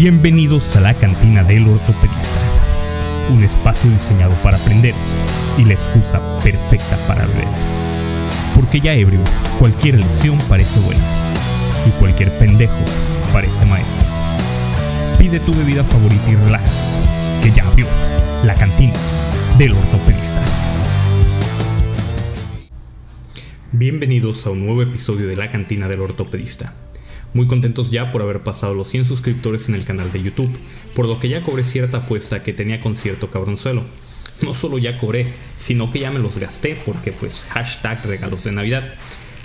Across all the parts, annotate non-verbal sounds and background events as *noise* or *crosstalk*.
Bienvenidos a la cantina del ortopedista, un espacio diseñado para aprender y la excusa perfecta para beber. Porque ya ebrio, cualquier lección parece buena y cualquier pendejo parece maestro. Pide tu bebida favorita y relájate, que ya abrió la cantina del ortopedista. Bienvenidos a un nuevo episodio de la cantina del ortopedista. Muy contentos ya por haber pasado los 100 suscriptores en el canal de YouTube, por lo que ya cobré cierta apuesta que tenía con cierto cabronzuelo. No solo ya cobré, sino que ya me los gasté porque pues hashtag regalos de Navidad.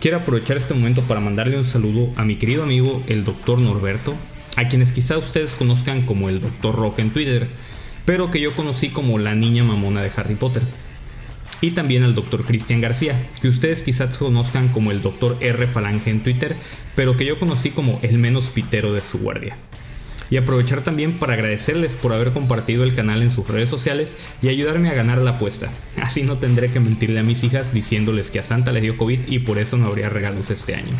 Quiero aprovechar este momento para mandarle un saludo a mi querido amigo el Dr. Norberto, a quienes quizá ustedes conozcan como el Dr. Rock en Twitter, pero que yo conocí como la niña mamona de Harry Potter y también al Dr. Cristian García, que ustedes quizás conozcan como el Dr. R Falange en Twitter, pero que yo conocí como el menos pitero de su guardia. Y aprovechar también para agradecerles por haber compartido el canal en sus redes sociales y ayudarme a ganar la apuesta. *laughs* Así no tendré que mentirle a mis hijas diciéndoles que a Santa le dio COVID y por eso no habría regalos este año.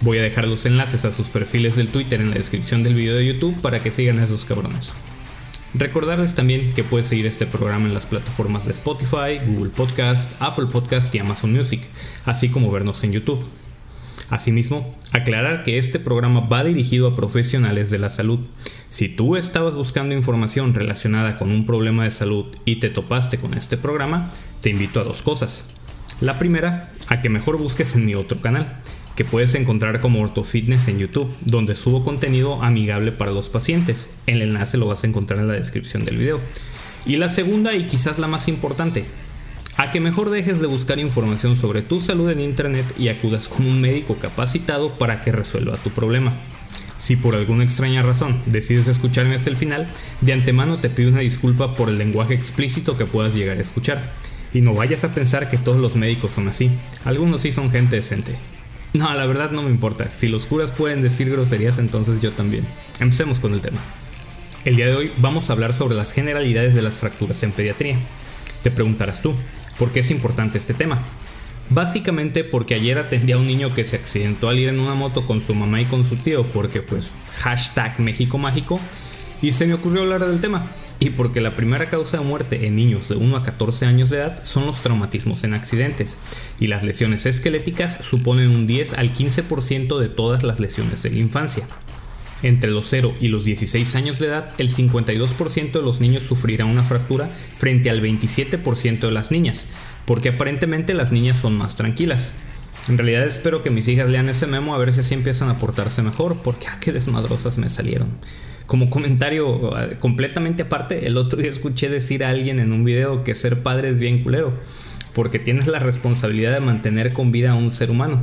Voy a dejar los enlaces a sus perfiles del Twitter en la descripción del video de YouTube para que sigan a esos cabrones. Recordarles también que puedes seguir este programa en las plataformas de Spotify, Google Podcast, Apple Podcast y Amazon Music, así como vernos en YouTube. Asimismo, aclarar que este programa va dirigido a profesionales de la salud. Si tú estabas buscando información relacionada con un problema de salud y te topaste con este programa, te invito a dos cosas. La primera, a que mejor busques en mi otro canal, que puedes encontrar como OrtoFitness en YouTube, donde subo contenido amigable para los pacientes. El enlace lo vas a encontrar en la descripción del video. Y la segunda y quizás la más importante, a que mejor dejes de buscar información sobre tu salud en internet y acudas con un médico capacitado para que resuelva tu problema. Si por alguna extraña razón decides escucharme hasta el final, de antemano te pido una disculpa por el lenguaje explícito que puedas llegar a escuchar. Y no vayas a pensar que todos los médicos son así, algunos sí son gente decente. No, la verdad no me importa. Si los curas pueden decir groserías, entonces yo también. Empecemos con el tema. El día de hoy vamos a hablar sobre las generalidades de las fracturas en pediatría. Te preguntarás tú, ¿por qué es importante este tema? Básicamente porque ayer atendí a un niño que se accidentó al ir en una moto con su mamá y con su tío porque pues hashtag México Mágico y se me ocurrió hablar del tema y porque la primera causa de muerte en niños de 1 a 14 años de edad son los traumatismos en accidentes, y las lesiones esqueléticas suponen un 10 al 15% de todas las lesiones de la infancia. Entre los 0 y los 16 años de edad, el 52% de los niños sufrirá una fractura frente al 27% de las niñas, porque aparentemente las niñas son más tranquilas. En realidad espero que mis hijas lean ese memo a ver si así empiezan a portarse mejor, porque a ah, qué desmadrosas me salieron como comentario eh, completamente aparte, el otro día escuché decir a alguien en un video que ser padre es bien culero, porque tienes la responsabilidad de mantener con vida a un ser humano.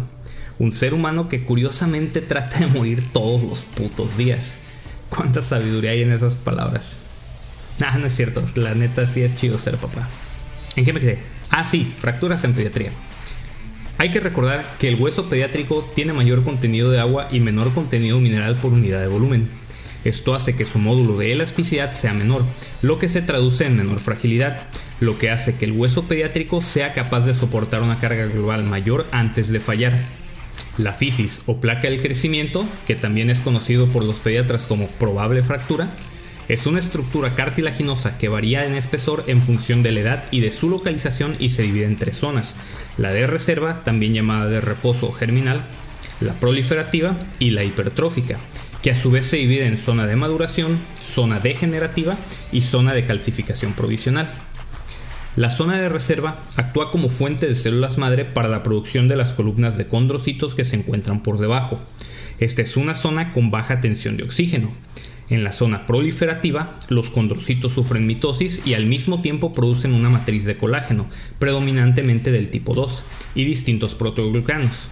Un ser humano que curiosamente trata de morir todos los putos días. ¿Cuánta sabiduría hay en esas palabras? Ah, no es cierto, la neta sí es chido ser papá. ¿En qué me quedé? Ah, sí, fracturas en pediatría. Hay que recordar que el hueso pediátrico tiene mayor contenido de agua y menor contenido mineral por unidad de volumen. Esto hace que su módulo de elasticidad sea menor, lo que se traduce en menor fragilidad, lo que hace que el hueso pediátrico sea capaz de soportar una carga global mayor antes de fallar. La fisis o placa del crecimiento, que también es conocido por los pediatras como probable fractura, es una estructura cartilaginosa que varía en espesor en función de la edad y de su localización y se divide en tres zonas. La de reserva, también llamada de reposo germinal, la proliferativa y la hipertrófica que a su vez se divide en zona de maduración, zona degenerativa y zona de calcificación provisional. La zona de reserva actúa como fuente de células madre para la producción de las columnas de condrocitos que se encuentran por debajo. Esta es una zona con baja tensión de oxígeno. En la zona proliferativa, los condrocitos sufren mitosis y al mismo tiempo producen una matriz de colágeno, predominantemente del tipo 2, y distintos proteoglucanos.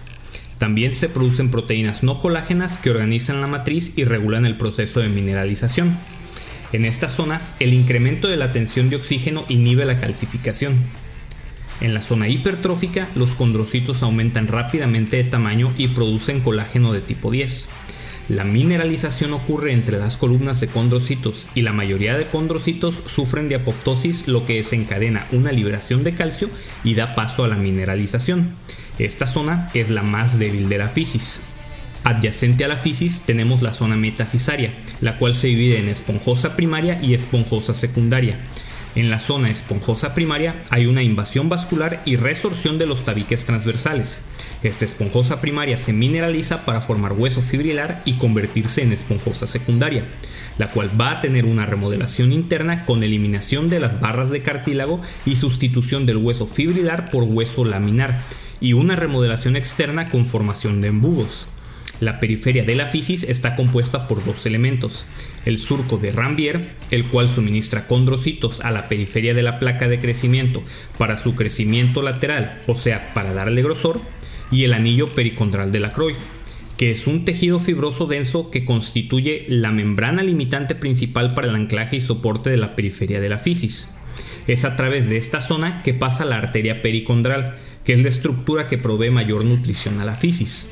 También se producen proteínas no colágenas que organizan la matriz y regulan el proceso de mineralización. En esta zona, el incremento de la tensión de oxígeno inhibe la calcificación. En la zona hipertrófica, los condrocitos aumentan rápidamente de tamaño y producen colágeno de tipo 10. La mineralización ocurre entre las columnas de condrocitos y la mayoría de condrocitos sufren de apoptosis, lo que desencadena una liberación de calcio y da paso a la mineralización. Esta zona es la más débil de la fisis. Adyacente a la fisis tenemos la zona metafisaria, la cual se divide en esponjosa primaria y esponjosa secundaria. En la zona esponjosa primaria hay una invasión vascular y resorción de los tabiques transversales. Esta esponjosa primaria se mineraliza para formar hueso fibrilar y convertirse en esponjosa secundaria, la cual va a tener una remodelación interna con eliminación de las barras de cartílago y sustitución del hueso fibrilar por hueso laminar, y una remodelación externa con formación de embudos. La periferia de la fisis está compuesta por dos elementos, el surco de Rambier, el cual suministra condrocitos a la periferia de la placa de crecimiento para su crecimiento lateral, o sea, para darle grosor, y el anillo pericondral de la Croix, que es un tejido fibroso denso que constituye la membrana limitante principal para el anclaje y soporte de la periferia de la fisis. Es a través de esta zona que pasa la arteria pericondral, que es la estructura que provee mayor nutrición a la fisis.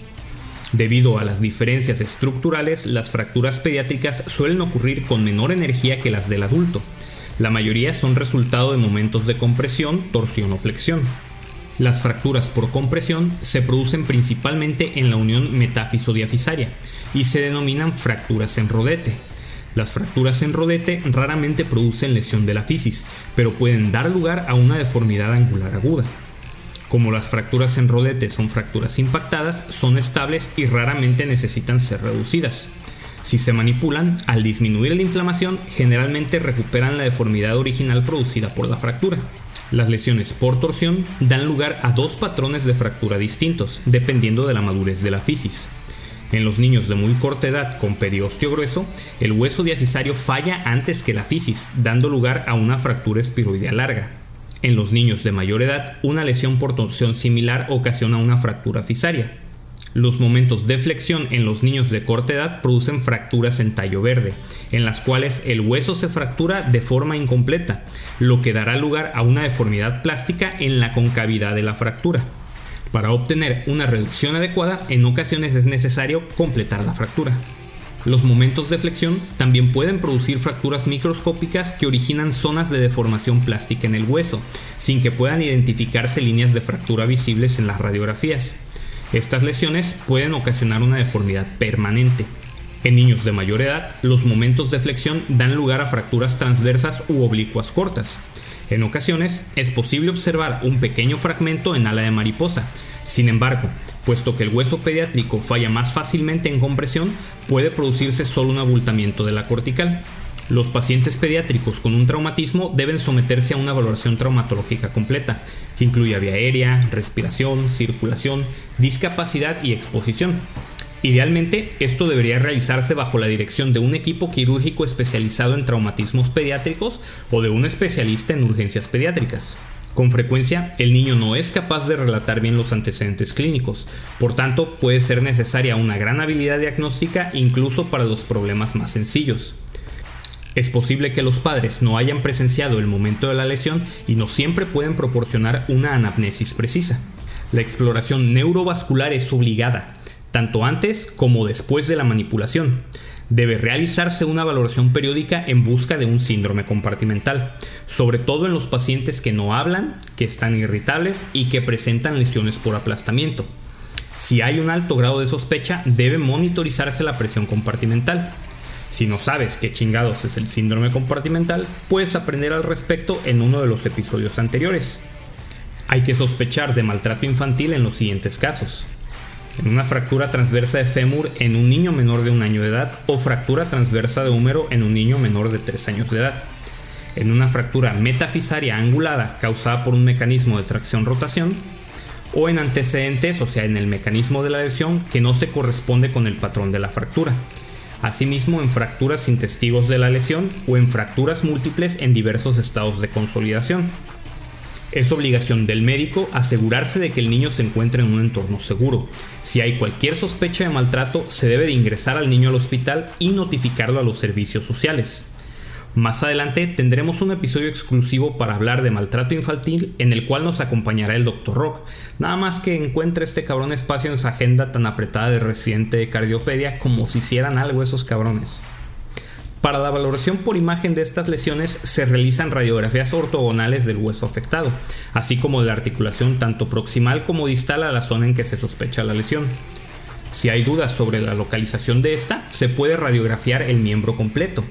Debido a las diferencias estructurales, las fracturas pediátricas suelen ocurrir con menor energía que las del adulto. La mayoría son resultado de momentos de compresión, torsión o flexión. Las fracturas por compresión se producen principalmente en la unión metáfiso-diafisaria y se denominan fracturas en rodete. Las fracturas en rodete raramente producen lesión de la fisis, pero pueden dar lugar a una deformidad angular aguda. Como las fracturas en rodete son fracturas impactadas, son estables y raramente necesitan ser reducidas. Si se manipulan, al disminuir la inflamación, generalmente recuperan la deformidad original producida por la fractura. Las lesiones por torsión dan lugar a dos patrones de fractura distintos, dependiendo de la madurez de la fisis. En los niños de muy corta edad con periosteo grueso, el hueso diafisario falla antes que la fisis, dando lugar a una fractura espiroidea larga. En los niños de mayor edad, una lesión por torsión similar ocasiona una fractura fisaria. Los momentos de flexión en los niños de corta edad producen fracturas en tallo verde, en las cuales el hueso se fractura de forma incompleta, lo que dará lugar a una deformidad plástica en la concavidad de la fractura. Para obtener una reducción adecuada, en ocasiones es necesario completar la fractura. Los momentos de flexión también pueden producir fracturas microscópicas que originan zonas de deformación plástica en el hueso, sin que puedan identificarse líneas de fractura visibles en las radiografías. Estas lesiones pueden ocasionar una deformidad permanente. En niños de mayor edad, los momentos de flexión dan lugar a fracturas transversas u oblicuas cortas. En ocasiones, es posible observar un pequeño fragmento en ala de mariposa. Sin embargo, puesto que el hueso pediátrico falla más fácilmente en compresión, puede producirse solo un abultamiento de la cortical. Los pacientes pediátricos con un traumatismo deben someterse a una valoración traumatológica completa, que incluye vía aérea, respiración, circulación, discapacidad y exposición. Idealmente, esto debería realizarse bajo la dirección de un equipo quirúrgico especializado en traumatismos pediátricos o de un especialista en urgencias pediátricas. Con frecuencia, el niño no es capaz de relatar bien los antecedentes clínicos, por tanto puede ser necesaria una gran habilidad diagnóstica incluso para los problemas más sencillos. Es posible que los padres no hayan presenciado el momento de la lesión y no siempre pueden proporcionar una anamnesis precisa. La exploración neurovascular es obligada, tanto antes como después de la manipulación. Debe realizarse una valoración periódica en busca de un síndrome compartimental, sobre todo en los pacientes que no hablan, que están irritables y que presentan lesiones por aplastamiento. Si hay un alto grado de sospecha, debe monitorizarse la presión compartimental. Si no sabes qué chingados es el síndrome compartimental, puedes aprender al respecto en uno de los episodios anteriores. Hay que sospechar de maltrato infantil en los siguientes casos. En una fractura transversa de fémur en un niño menor de un año de edad o fractura transversa de húmero en un niño menor de 3 años de edad. En una fractura metafisaria angulada causada por un mecanismo de tracción-rotación o en antecedentes, o sea, en el mecanismo de la lesión que no se corresponde con el patrón de la fractura asimismo en fracturas sin testigos de la lesión o en fracturas múltiples en diversos estados de consolidación. Es obligación del médico asegurarse de que el niño se encuentre en un entorno seguro. Si hay cualquier sospecha de maltrato, se debe de ingresar al niño al hospital y notificarlo a los servicios sociales. Más adelante tendremos un episodio exclusivo para hablar de maltrato infantil en el cual nos acompañará el Dr. Rock. Nada más que encuentre este cabrón espacio en su agenda tan apretada de residente de cardiopedia como si hicieran algo esos cabrones. Para la valoración por imagen de estas lesiones se realizan radiografías ortogonales del hueso afectado, así como de la articulación tanto proximal como distal a la zona en que se sospecha la lesión. Si hay dudas sobre la localización de esta, se puede radiografiar el miembro completo.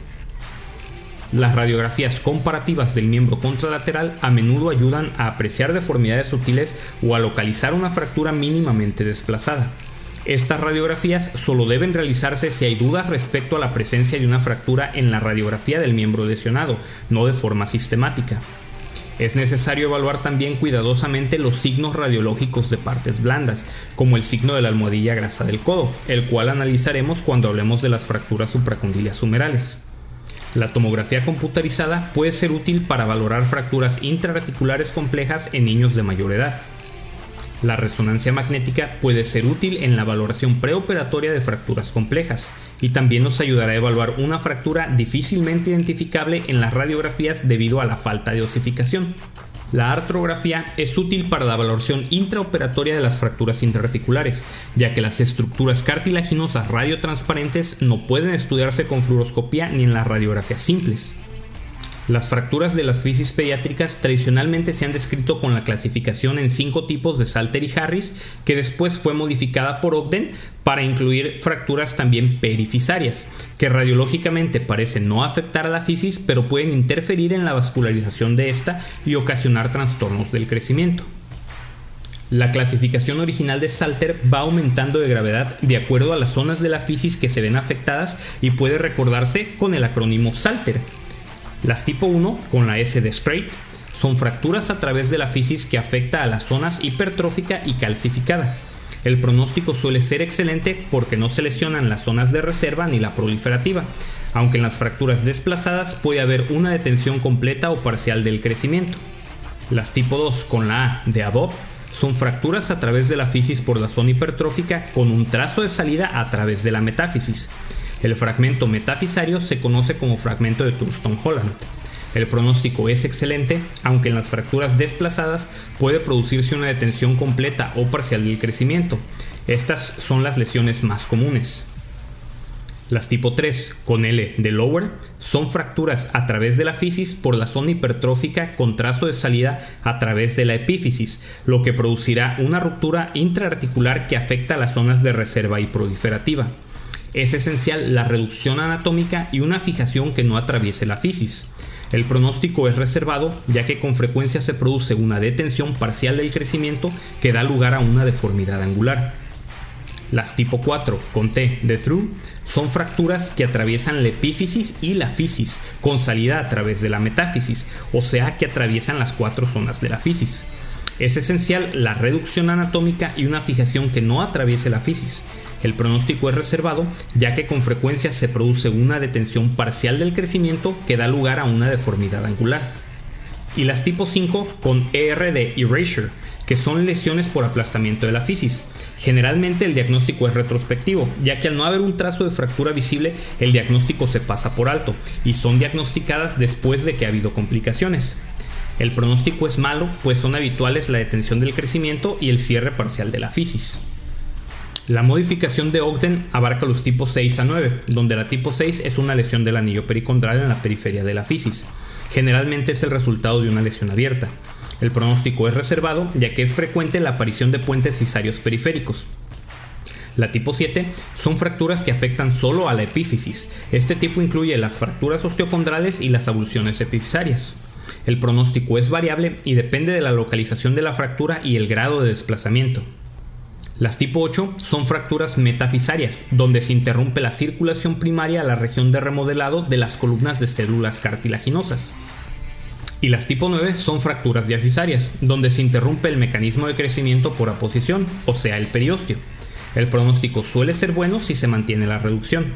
Las radiografías comparativas del miembro contralateral a menudo ayudan a apreciar deformidades sutiles o a localizar una fractura mínimamente desplazada. Estas radiografías solo deben realizarse si hay dudas respecto a la presencia de una fractura en la radiografía del miembro lesionado, no de forma sistemática. Es necesario evaluar también cuidadosamente los signos radiológicos de partes blandas, como el signo de la almohadilla grasa del codo, el cual analizaremos cuando hablemos de las fracturas supracondilias humerales. La tomografía computarizada puede ser útil para valorar fracturas intraarticulares complejas en niños de mayor edad. La resonancia magnética puede ser útil en la valoración preoperatoria de fracturas complejas y también nos ayudará a evaluar una fractura difícilmente identificable en las radiografías debido a la falta de osificación. La artrografía es útil para la valoración intraoperatoria de las fracturas intraarticulares, ya que las estructuras cartilaginosas radiotransparentes no pueden estudiarse con fluoroscopía ni en las radiografías simples. Las fracturas de las fisis pediátricas tradicionalmente se han descrito con la clasificación en cinco tipos de Salter y Harris, que después fue modificada por Ogden para incluir fracturas también perifisarias, que radiológicamente parecen no afectar a la fisis, pero pueden interferir en la vascularización de esta y ocasionar trastornos del crecimiento. La clasificación original de Salter va aumentando de gravedad de acuerdo a las zonas de la fisis que se ven afectadas y puede recordarse con el acrónimo Salter, las tipo 1, con la S de Sprite, son fracturas a través de la fisis que afecta a las zonas hipertrófica y calcificada. El pronóstico suele ser excelente porque no se lesionan las zonas de reserva ni la proliferativa, aunque en las fracturas desplazadas puede haber una detención completa o parcial del crecimiento. Las tipo 2 con la A de Adobe son fracturas a través de la fisis por la zona hipertrófica con un trazo de salida a través de la metáfisis. El fragmento metafisario se conoce como fragmento de Thurston-Holland. El pronóstico es excelente, aunque en las fracturas desplazadas puede producirse una detención completa o parcial del crecimiento. Estas son las lesiones más comunes. Las tipo 3 con L de lower son fracturas a través de la fisis por la zona hipertrófica con trazo de salida a través de la epífisis, lo que producirá una ruptura intraarticular que afecta a las zonas de reserva y proliferativa. Es esencial la reducción anatómica y una fijación que no atraviese la fisis. El pronóstico es reservado ya que con frecuencia se produce una detención parcial del crecimiento que da lugar a una deformidad angular. Las tipo 4 con T de through son fracturas que atraviesan la epífisis y la fisis con salida a través de la metáfisis, o sea que atraviesan las cuatro zonas de la fisis. Es esencial la reducción anatómica y una fijación que no atraviese la fisis. El pronóstico es reservado ya que con frecuencia se produce una detención parcial del crecimiento que da lugar a una deformidad angular. Y las tipo 5 con ER de erasure, que son lesiones por aplastamiento de la fisis. Generalmente el diagnóstico es retrospectivo, ya que al no haber un trazo de fractura visible, el diagnóstico se pasa por alto y son diagnosticadas después de que ha habido complicaciones. El pronóstico es malo, pues son habituales la detención del crecimiento y el cierre parcial de la fisis. La modificación de Ogden abarca los tipos 6 a 9, donde la tipo 6 es una lesión del anillo pericondral en la periferia de la fisis. Generalmente es el resultado de una lesión abierta. El pronóstico es reservado ya que es frecuente la aparición de puentes fisarios periféricos. La tipo 7 son fracturas que afectan solo a la epífisis. Este tipo incluye las fracturas osteocondrales y las abulsiones epifisarias. El pronóstico es variable y depende de la localización de la fractura y el grado de desplazamiento. Las tipo 8 son fracturas metafisarias, donde se interrumpe la circulación primaria a la región de remodelado de las columnas de células cartilaginosas. Y las tipo 9 son fracturas diafisarias, donde se interrumpe el mecanismo de crecimiento por aposición, o sea, el periósteo. El pronóstico suele ser bueno si se mantiene la reducción.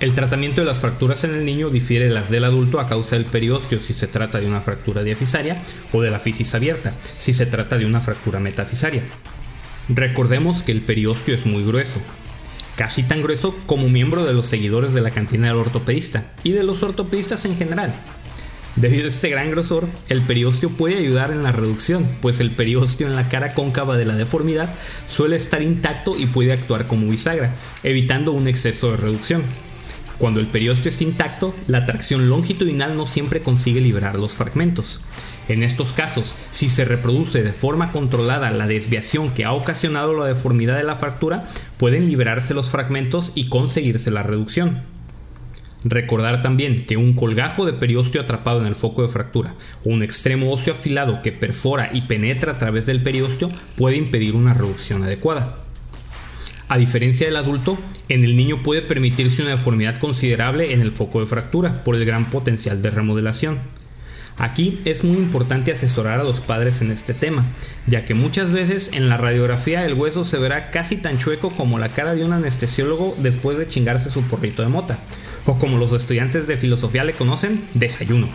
El tratamiento de las fracturas en el niño difiere de las del adulto a causa del periósteo si se trata de una fractura diafisaria o de la fisis abierta si se trata de una fractura metafisaria. Recordemos que el periósteo es muy grueso, casi tan grueso como miembro de los seguidores de la cantina del ortopedista y de los ortopedistas en general. Debido a este gran grosor, el periósteo puede ayudar en la reducción, pues el periósteo en la cara cóncava de la deformidad suele estar intacto y puede actuar como bisagra, evitando un exceso de reducción. Cuando el periósteo está intacto, la tracción longitudinal no siempre consigue liberar los fragmentos. En estos casos, si se reproduce de forma controlada la desviación que ha ocasionado la deformidad de la fractura, pueden liberarse los fragmentos y conseguirse la reducción. Recordar también que un colgajo de periósteo atrapado en el foco de fractura o un extremo óseo afilado que perfora y penetra a través del periósteo puede impedir una reducción adecuada. A diferencia del adulto, en el niño puede permitirse una deformidad considerable en el foco de fractura por el gran potencial de remodelación. Aquí es muy importante asesorar a los padres en este tema, ya que muchas veces en la radiografía el hueso se verá casi tan chueco como la cara de un anestesiólogo después de chingarse su porrito de mota, o como los estudiantes de filosofía le conocen, desayuno.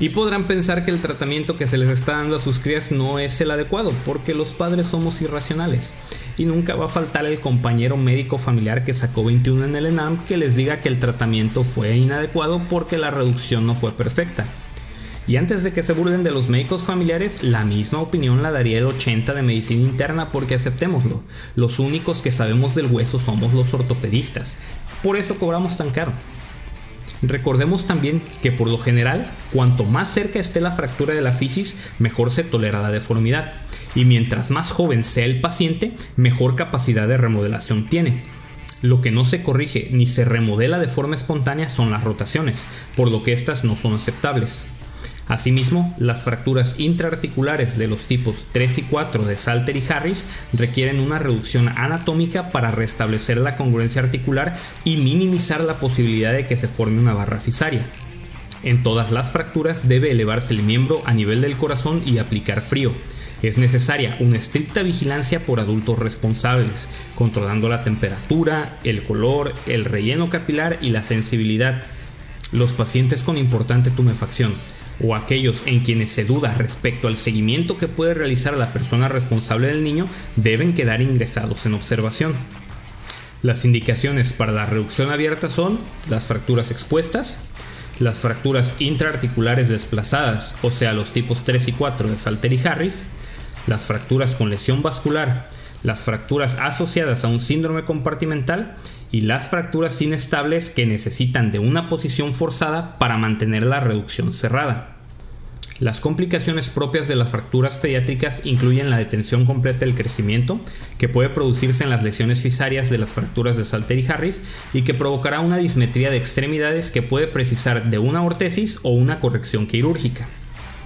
Y podrán pensar que el tratamiento que se les está dando a sus crías no es el adecuado, porque los padres somos irracionales. Y nunca va a faltar el compañero médico familiar que sacó 21 en el ENAM que les diga que el tratamiento fue inadecuado porque la reducción no fue perfecta. Y antes de que se burlen de los médicos familiares, la misma opinión la daría el 80 de medicina interna porque aceptémoslo. Los únicos que sabemos del hueso somos los ortopedistas. Por eso cobramos tan caro. Recordemos también que por lo general, cuanto más cerca esté la fractura de la fisis, mejor se tolera la deformidad. Y mientras más joven sea el paciente, mejor capacidad de remodelación tiene. Lo que no se corrige ni se remodela de forma espontánea son las rotaciones, por lo que estas no son aceptables. Asimismo, las fracturas intraarticulares de los tipos 3 y 4 de Salter y Harris requieren una reducción anatómica para restablecer la congruencia articular y minimizar la posibilidad de que se forme una barra fisaria. En todas las fracturas debe elevarse el miembro a nivel del corazón y aplicar frío. Es necesaria una estricta vigilancia por adultos responsables, controlando la temperatura, el color, el relleno capilar y la sensibilidad. Los pacientes con importante tumefacción, o aquellos en quienes se duda respecto al seguimiento que puede realizar la persona responsable del niño deben quedar ingresados en observación. Las indicaciones para la reducción abierta son las fracturas expuestas, las fracturas intraarticulares desplazadas, o sea, los tipos 3 y 4 de Salter y Harris, las fracturas con lesión vascular, las fracturas asociadas a un síndrome compartimental y las fracturas inestables que necesitan de una posición forzada para mantener la reducción cerrada. Las complicaciones propias de las fracturas pediátricas incluyen la detención completa del crecimiento, que puede producirse en las lesiones fisarias de las fracturas de Salter y Harris y que provocará una dismetría de extremidades que puede precisar de una ortesis o una corrección quirúrgica.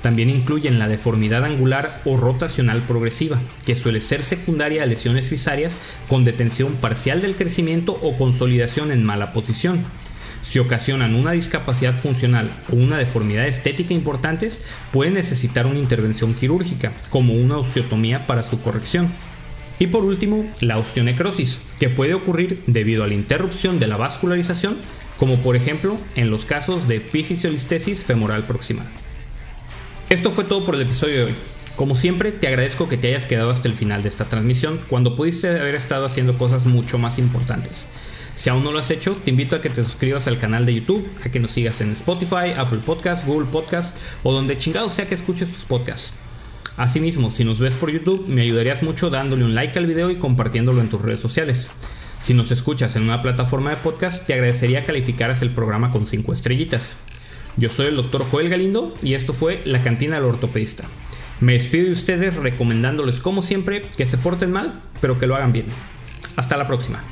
También incluyen la deformidad angular o rotacional progresiva, que suele ser secundaria a lesiones fisarias con detención parcial del crecimiento o consolidación en mala posición. Si ocasionan una discapacidad funcional o una deformidad estética importantes, pueden necesitar una intervención quirúrgica, como una osteotomía para su corrección. Y por último, la osteonecrosis, que puede ocurrir debido a la interrupción de la vascularización, como por ejemplo en los casos de epifisiolistesis femoral proximal. Esto fue todo por el episodio de hoy. Como siempre, te agradezco que te hayas quedado hasta el final de esta transmisión, cuando pudiste haber estado haciendo cosas mucho más importantes. Si aún no lo has hecho, te invito a que te suscribas al canal de YouTube, a que nos sigas en Spotify, Apple Podcasts, Google Podcasts o donde chingado sea que escuches tus podcasts. Asimismo, si nos ves por YouTube, me ayudarías mucho dándole un like al video y compartiéndolo en tus redes sociales. Si nos escuchas en una plataforma de podcast, te agradecería calificaras el programa con 5 estrellitas. Yo soy el doctor Joel Galindo y esto fue La Cantina del Ortopedista. Me despido de ustedes recomendándoles como siempre que se porten mal, pero que lo hagan bien. Hasta la próxima.